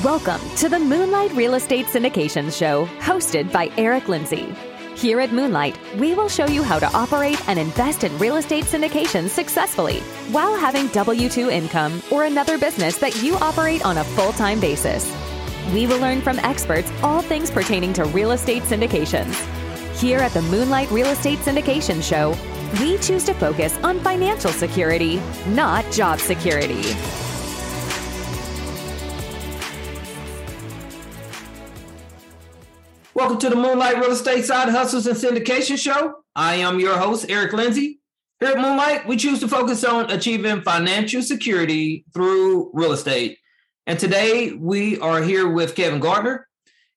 Welcome to the Moonlight Real Estate Syndication Show, hosted by Eric Lindsey. Here at Moonlight, we will show you how to operate and invest in real estate syndications successfully while having W 2 income or another business that you operate on a full time basis. We will learn from experts all things pertaining to real estate syndications. Here at the Moonlight Real Estate Syndication Show, we choose to focus on financial security, not job security. Welcome to the Moonlight Real Estate Side Hustles and Syndication Show. I am your host, Eric Lindsey. Here at Moonlight, we choose to focus on achieving financial security through real estate. And today we are here with Kevin Gardner.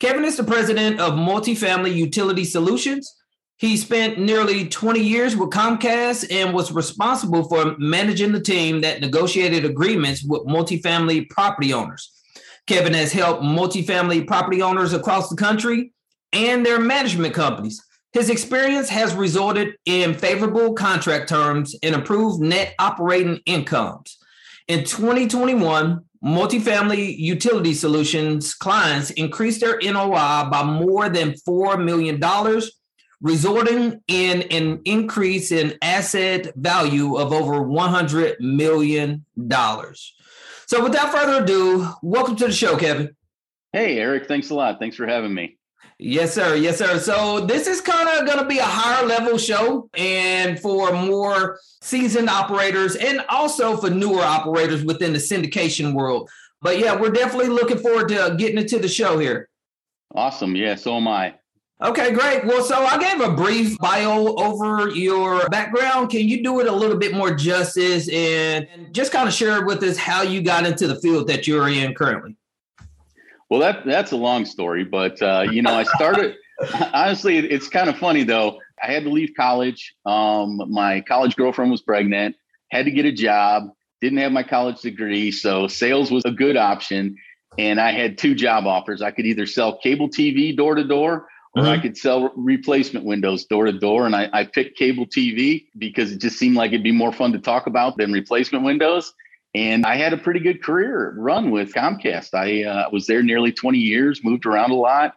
Kevin is the president of Multifamily Utility Solutions. He spent nearly 20 years with Comcast and was responsible for managing the team that negotiated agreements with multifamily property owners. Kevin has helped multifamily property owners across the country and their management companies. His experience has resulted in favorable contract terms and improved net operating incomes. In 2021, multifamily utility solutions clients increased their NOI by more than $4 million, resulting in an increase in asset value of over $100 million. So, without further ado, welcome to the show, Kevin. Hey, Eric. Thanks a lot. Thanks for having me. Yes, sir. Yes, sir. So this is kind of going to be a higher level show and for more seasoned operators and also for newer operators within the syndication world. But yeah, we're definitely looking forward to getting into the show here. Awesome. Yeah, so am I. Okay, great. Well, so I gave a brief bio over your background. Can you do it a little bit more justice and just kind of share with us how you got into the field that you're in currently? Well, that that's a long story, but uh, you know, I started. honestly, it's kind of funny though. I had to leave college. Um, my college girlfriend was pregnant. Had to get a job. Didn't have my college degree, so sales was a good option. And I had two job offers. I could either sell cable TV door to door, or mm-hmm. I could sell replacement windows door to door. And I, I picked cable TV because it just seemed like it'd be more fun to talk about than replacement windows. And I had a pretty good career run with Comcast. I uh, was there nearly 20 years, moved around a lot,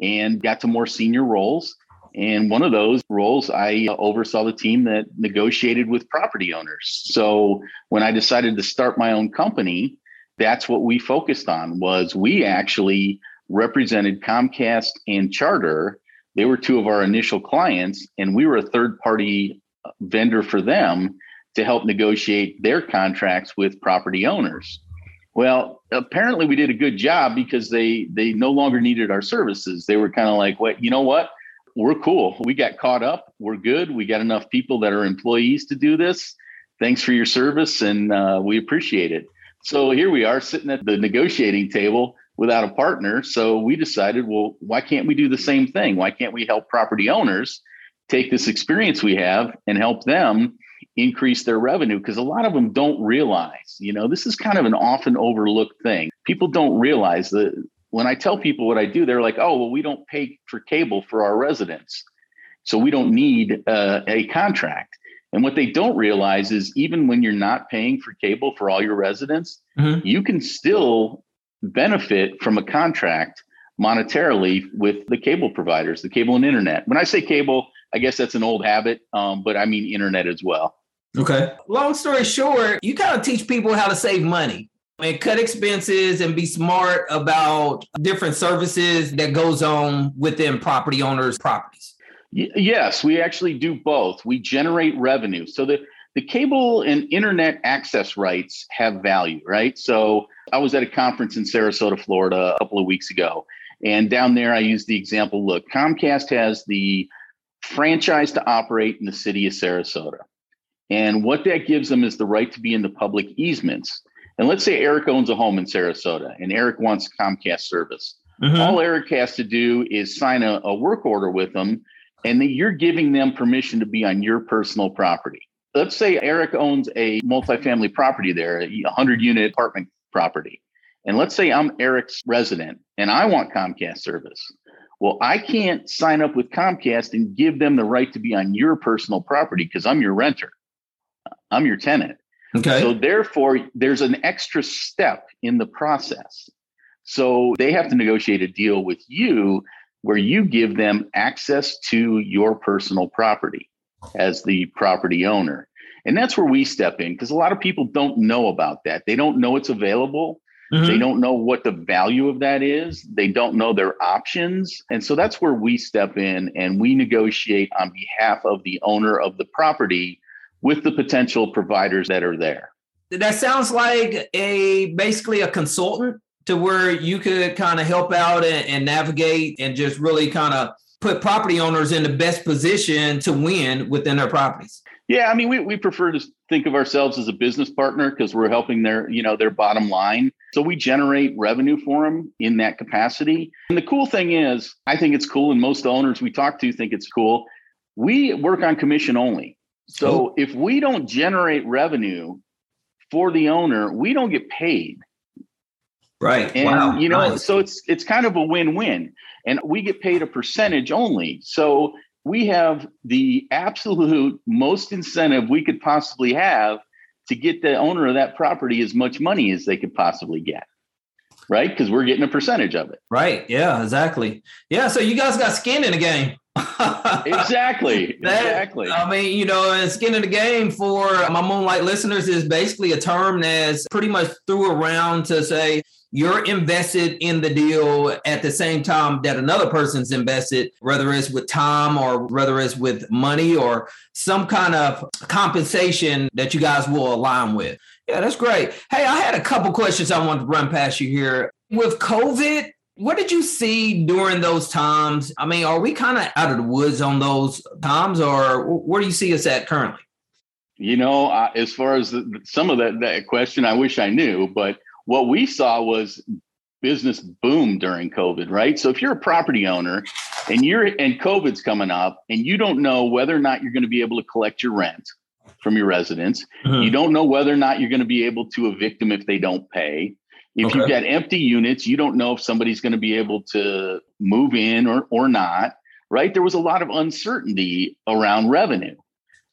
and got to more senior roles. And one of those roles, I uh, oversaw the team that negotiated with property owners. So when I decided to start my own company, that's what we focused on was we actually represented Comcast and Charter. They were two of our initial clients, and we were a third party vendor for them to help negotiate their contracts with property owners. Well, apparently we did a good job because they they no longer needed our services. They were kind of like, "What? You know what? We're cool. We got caught up. We're good. We got enough people that are employees to do this. Thanks for your service, and uh, we appreciate it." So here we are sitting at the negotiating table without a partner. So we decided, well, why can't we do the same thing? Why can't we help property owners take this experience we have and help them increase their revenue because a lot of them don't realize, you know, this is kind of an often overlooked thing. People don't realize that when I tell people what I do, they're like, oh, well, we don't pay for cable for our residents. So we don't need uh, a contract. And what they don't realize is even when you're not paying for cable for all your residents, mm-hmm. you can still benefit from a contract monetarily with the cable providers, the cable and internet. When I say cable, I guess that's an old habit, um, but I mean internet as well. Okay. Long story short, you kind of teach people how to save money and cut expenses and be smart about different services that goes on within property owners' properties. Y- yes, we actually do both. We generate revenue. So the the cable and internet access rights have value, right? So I was at a conference in Sarasota, Florida a couple of weeks ago. And down there, I used the example look, Comcast has the franchise to operate in the city of Sarasota. And what that gives them is the right to be in the public easements. And let's say Eric owns a home in Sarasota and Eric wants Comcast service. Mm-hmm. All Eric has to do is sign a, a work order with them, and then you're giving them permission to be on your personal property. Let's say Eric owns a multifamily property there, a 100 unit apartment property. And let's say I'm Eric's resident and I want Comcast service. Well, I can't sign up with Comcast and give them the right to be on your personal property because I'm your renter. I'm your tenant. Okay. So therefore, there's an extra step in the process. So they have to negotiate a deal with you where you give them access to your personal property as the property owner. And that's where we step in because a lot of people don't know about that. They don't know it's available. Mm-hmm. They don't know what the value of that is. They don't know their options. And so that's where we step in and we negotiate on behalf of the owner of the property with the potential providers that are there. That sounds like a basically a consultant to where you could kind of help out and, and navigate and just really kind of put property owners in the best position to win within their properties. Yeah, I mean, we, we prefer to think of ourselves as a business partner because we're helping their, you know, their bottom line. So we generate revenue for them in that capacity. And the cool thing is, I think it's cool, and most owners we talk to think it's cool. We work on commission only. So oh. if we don't generate revenue for the owner, we don't get paid. Right. And wow. you know, nice. so it's it's kind of a win-win. And we get paid a percentage only. So we have the absolute most incentive we could possibly have to get the owner of that property as much money as they could possibly get. Right? Because we're getting a percentage of it. Right. Yeah, exactly. Yeah. So you guys got skin in the game. exactly. That, exactly. I mean, you know, and skin in the game for my Moonlight listeners is basically a term that's pretty much threw around to say you're invested in the deal at the same time that another person's invested, whether it's with time or whether it's with money or some kind of compensation that you guys will align with. Yeah, that's great. Hey, I had a couple questions I wanted to run past you here. With COVID, what did you see during those times? I mean, are we kind of out of the woods on those times, or where do you see us at currently? You know, as far as the, some of that, that question, I wish I knew, but what we saw was business boom during COVID, right? So if you're a property owner and you're and COVID's coming up and you don't know whether or not you're going to be able to collect your rent from your residents, mm-hmm. you don't know whether or not you're going to be able to evict them if they don't pay. If okay. you've got empty units, you don't know if somebody's going to be able to move in or or not, right? There was a lot of uncertainty around revenue.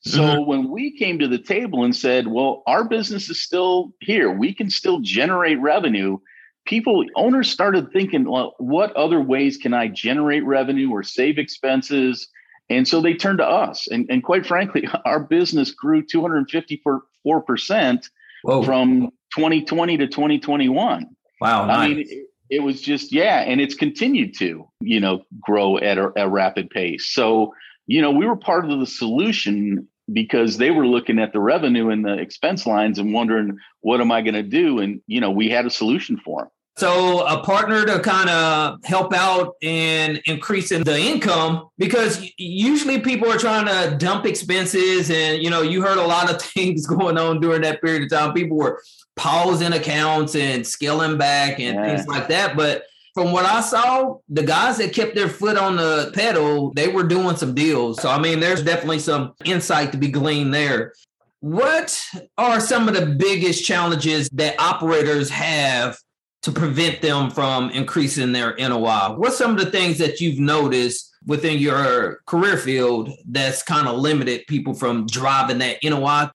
So mm-hmm. when we came to the table and said, well, our business is still here, we can still generate revenue. People, owners started thinking, well, what other ways can I generate revenue or save expenses? And so they turned to us. And, and quite frankly, our business grew 254% Whoa. from 2020 to 2021. Wow. Nice. I mean, it, it, was just, yeah. And it's continued to, you know, grow at a, a rapid pace. So, you know, we were part of the solution because they were looking at the revenue and the expense lines and wondering, what am I going to do? And, you know, we had a solution for them. So a partner to kind of help out in increasing the income because usually people are trying to dump expenses and you know you heard a lot of things going on during that period of time. People were pausing accounts and scaling back and yeah. things like that. But from what I saw, the guys that kept their foot on the pedal, they were doing some deals. So, I mean, there's definitely some insight to be gleaned there. What are some of the biggest challenges that operators have to prevent them from increasing their NOI? What's some of the things that you've noticed within your career field that's kind of limited people from driving that NOI?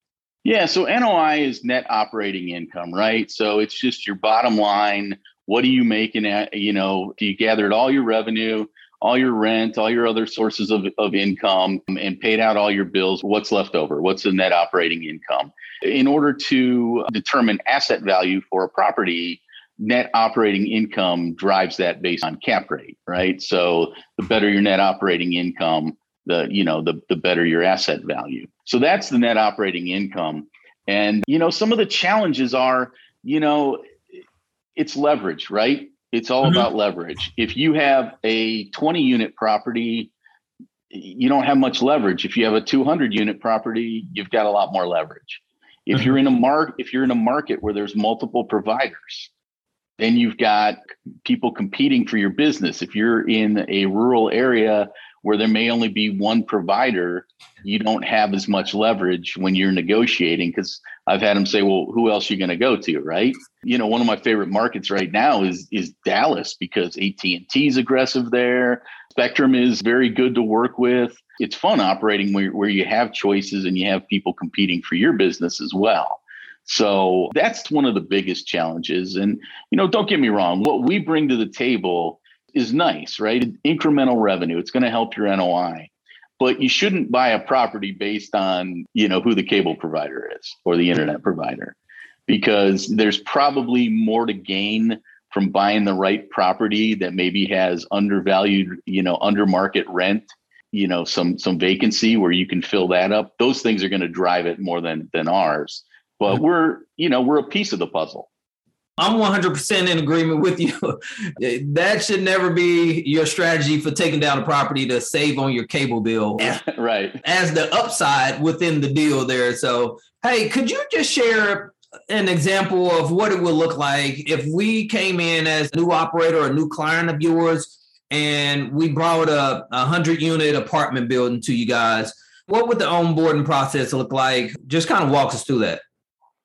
Yeah, so NOI is net operating income, right? So it's just your bottom line what are you making at you know you gathered all your revenue all your rent all your other sources of, of income and paid out all your bills what's left over what's the net operating income in order to determine asset value for a property net operating income drives that based on cap rate right so the better your net operating income the you know the, the better your asset value so that's the net operating income and you know some of the challenges are you know it's leverage, right? It's all mm-hmm. about leverage. If you have a 20 unit property, you don't have much leverage. If you have a 200 unit property, you've got a lot more leverage. If mm-hmm. you're in a mark, if you're in a market where there's multiple providers, then you've got people competing for your business. If you're in a rural area where there may only be one provider, you don't have as much leverage when you're negotiating because I've had them say, "Well, who else are you going to go to?" Right? You know, one of my favorite markets right now is is Dallas because AT and T is aggressive there. Spectrum is very good to work with. It's fun operating where where you have choices and you have people competing for your business as well. So that's one of the biggest challenges. And, you know, don't get me wrong, what we bring to the table is nice, right? Incremental revenue. It's going to help your NOI. But you shouldn't buy a property based on, you know, who the cable provider is or the internet provider because there's probably more to gain from buying the right property that maybe has undervalued, you know, under market rent, you know, some some vacancy where you can fill that up. Those things are going to drive it more than than ours. But mm-hmm. we're, you know, we're a piece of the puzzle. I'm 100% in agreement with you. that should never be your strategy for taking down a property to save on your cable bill. right. As the upside within the deal there. So, hey, could you just share an example of what it would look like if we came in as a new operator or a new client of yours and we brought a 100 unit apartment building to you guys? What would the onboarding process look like? Just kind of walk us through that.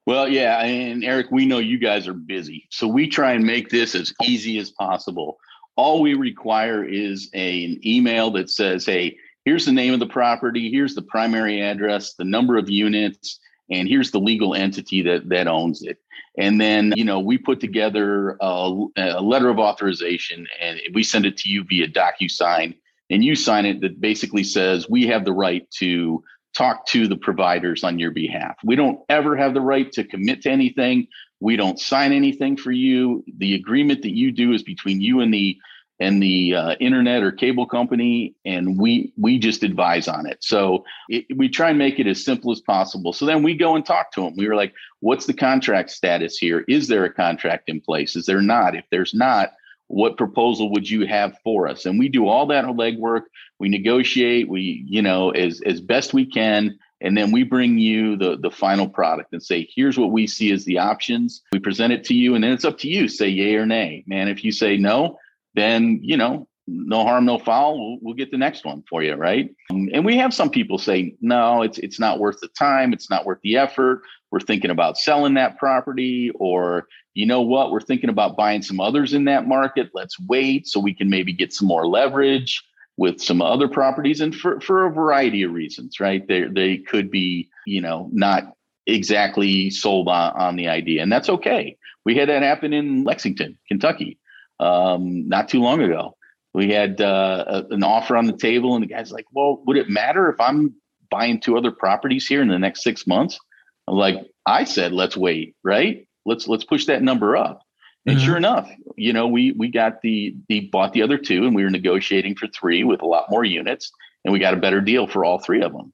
Well, yeah, and Eric, we know you guys are busy, so we try and make this as easy as possible. All we require is a, an email that says, "Hey, here's the name of the property, here's the primary address, the number of units, and here's the legal entity that that owns it." And then, you know, we put together a, a letter of authorization, and we send it to you via DocuSign, and you sign it that basically says we have the right to talk to the providers on your behalf. We don't ever have the right to commit to anything. We don't sign anything for you. The agreement that you do is between you and the and the uh, internet or cable company, and we we just advise on it. So it, we try and make it as simple as possible. So then we go and talk to them. We were like, "What's the contract status here? Is there a contract in place? Is there not? If there's not, what proposal would you have for us? And we do all that legwork. We negotiate we you know as as best we can and then we bring you the the final product and say here's what we see as the options. We present it to you and then it's up to you say yay or nay. Man if you say no then you know no harm no foul we'll, we'll get the next one for you right? And we have some people say no it's it's not worth the time it's not worth the effort we're thinking about selling that property or you know what we're thinking about buying some others in that market let's wait so we can maybe get some more leverage with some other properties and for, for a variety of reasons right? They, they could be you know not exactly sold on, on the idea and that's okay. We had that happen in lexington kentucky um, not too long ago. We had uh, a, an offer on the table and the guy's like well would it matter if i'm buying two other properties here in the next six months like I said, let's wait, right? Let's let's push that number up. And mm-hmm. sure enough, you know, we we got the the bought the other two, and we were negotiating for three with a lot more units, and we got a better deal for all three of them.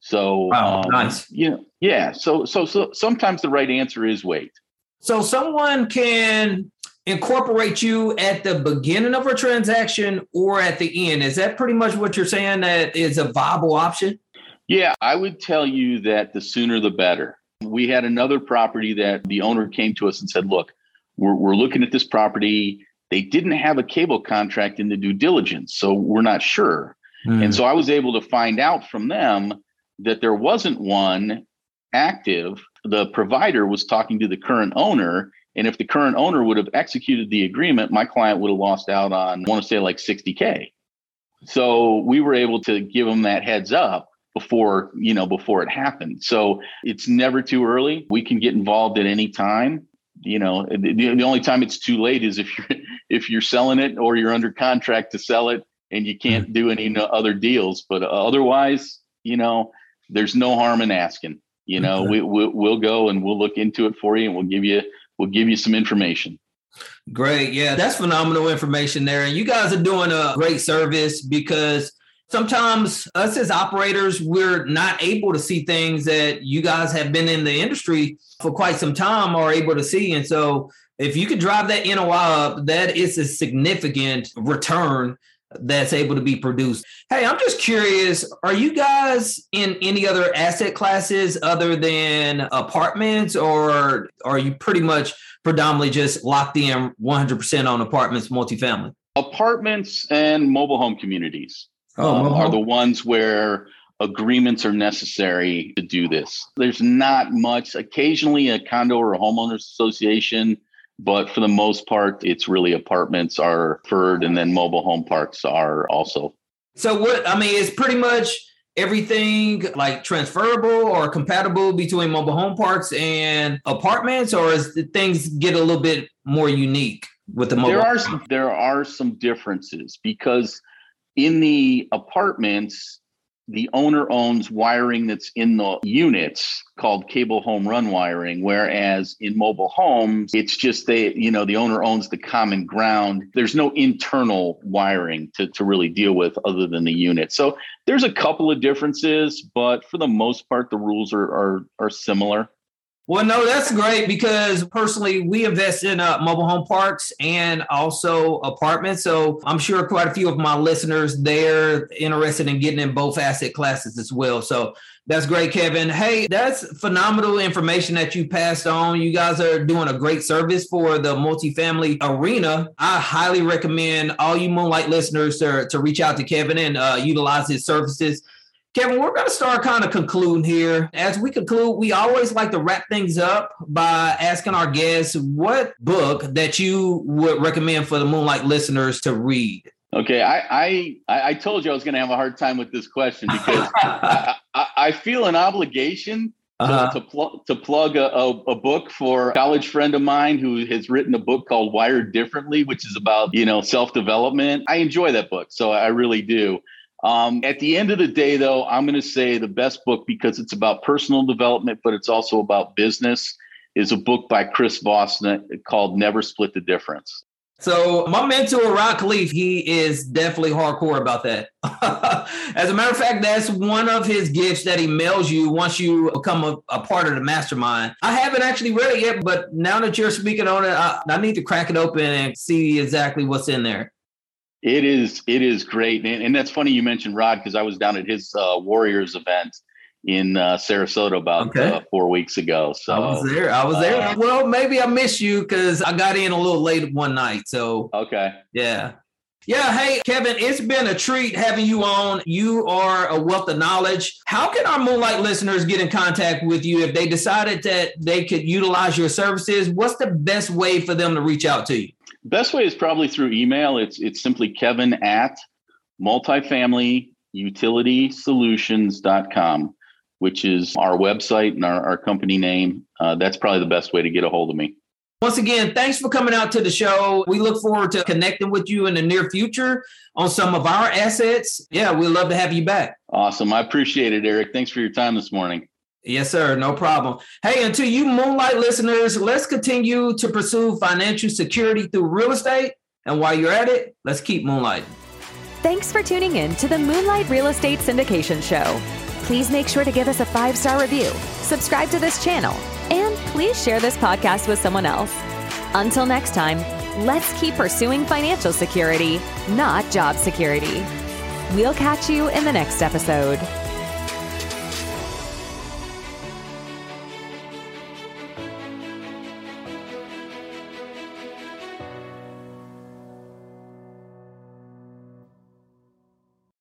So, wow, um, nice. You know, yeah. So so so sometimes the right answer is wait. So someone can incorporate you at the beginning of a transaction or at the end. Is that pretty much what you're saying? That is a viable option? Yeah, I would tell you that the sooner the better. We had another property that the owner came to us and said, Look, we're, we're looking at this property. They didn't have a cable contract in the due diligence, so we're not sure. Mm. And so I was able to find out from them that there wasn't one active. The provider was talking to the current owner. And if the current owner would have executed the agreement, my client would have lost out on, I want to say like 60K. So we were able to give them that heads up before you know before it happened. So it's never too early. We can get involved at any time. You know the, the only time it's too late is if you're if you're selling it or you're under contract to sell it and you can't do any other deals. But otherwise you know there's no harm in asking. You know we, we we'll go and we'll look into it for you and we'll give you we'll give you some information. Great. Yeah that's phenomenal information there. And you guys are doing a great service because sometimes us as operators, we're not able to see things that you guys have been in the industry for quite some time are able to see. And so if you could drive that NOI up, that is a significant return that's able to be produced. Hey, I'm just curious, are you guys in any other asset classes other than apartments or are you pretty much predominantly just locked in 100% on apartments, multifamily? Apartments and mobile home communities oh, um, are the ones where agreements are necessary to do this. There's not much, occasionally a condo or a homeowners association, but for the most part, it's really apartments are preferred and then mobile home parks are also. So what I mean is pretty much everything like transferable or compatible between mobile home parks and apartments, or is things get a little bit more unique with the mobile? There are some, there are some differences because in the apartments, the owner owns wiring that's in the units called cable home run wiring whereas in mobile homes it's just they you know the owner owns the common ground. There's no internal wiring to, to really deal with other than the unit. So there's a couple of differences but for the most part the rules are are, are similar well, no, that's great because personally, we invest in uh, mobile home parks and also apartments. So I'm sure quite a few of my listeners they're interested in getting in both asset classes as well. So that's great, Kevin. Hey, that's phenomenal information that you passed on. You guys are doing a great service for the multifamily arena. I highly recommend all you Moonlight listeners to, to reach out to Kevin and uh, utilize his services. Kevin, we're going to start kind of concluding here. As we conclude, we always like to wrap things up by asking our guests what book that you would recommend for the Moonlight listeners to read. Okay, I I, I told you I was going to have a hard time with this question because I, I, I, feel an obligation uh-huh. to, to, pl- to plug a, a, a, book for a college friend of mine who has written a book called Wired Differently, which is about you know self development. I enjoy that book, so I really do. Um, at the end of the day, though, I'm going to say the best book because it's about personal development, but it's also about business. Is a book by Chris Voss called "Never Split the Difference." So my mentor, Rod Khleif, he is definitely hardcore about that. As a matter of fact, that's one of his gifts that he mails you once you become a, a, part of the mastermind. I haven't actually read it yet, but now that you're speaking on it, I, I need to crack it open and see exactly what's in there. It is it is great, and, and that's funny you mentioned Rod because I was down at his uh, Warriors event in uh, Sarasota about okay. uh, four weeks ago. So I was there. I was there. Uh, well, maybe I missed you because I got in a little late one night. So okay, yeah. Yeah, hey Kevin, it's been a treat having you on. You are a wealth of knowledge. How can our Moonlight listeners get in contact with you if they decided that they could utilize your services? What's the best way for them to reach out to you? Best way is probably through email. It's it's simply Kevin at multifamilyutilitysolutions.com, which is our website and our, our company name. Uh, that's probably the best way to get a hold of me. Once again, thanks for coming out to the show. We look forward to connecting with you in the near future on some of our assets. Yeah, we'd love to have you back. Awesome. I appreciate it, Eric. Thanks for your time this morning. Yes, sir. No problem. Hey, until you Moonlight listeners, let's continue to pursue financial security through real estate. And while you're at it, let's keep Moonlight. Thanks for tuning in to the Moonlight Real Estate Syndication Show. Please make sure to give us a five star review, subscribe to this channel, and please share this podcast with someone else. Until next time, let's keep pursuing financial security, not job security. We'll catch you in the next episode.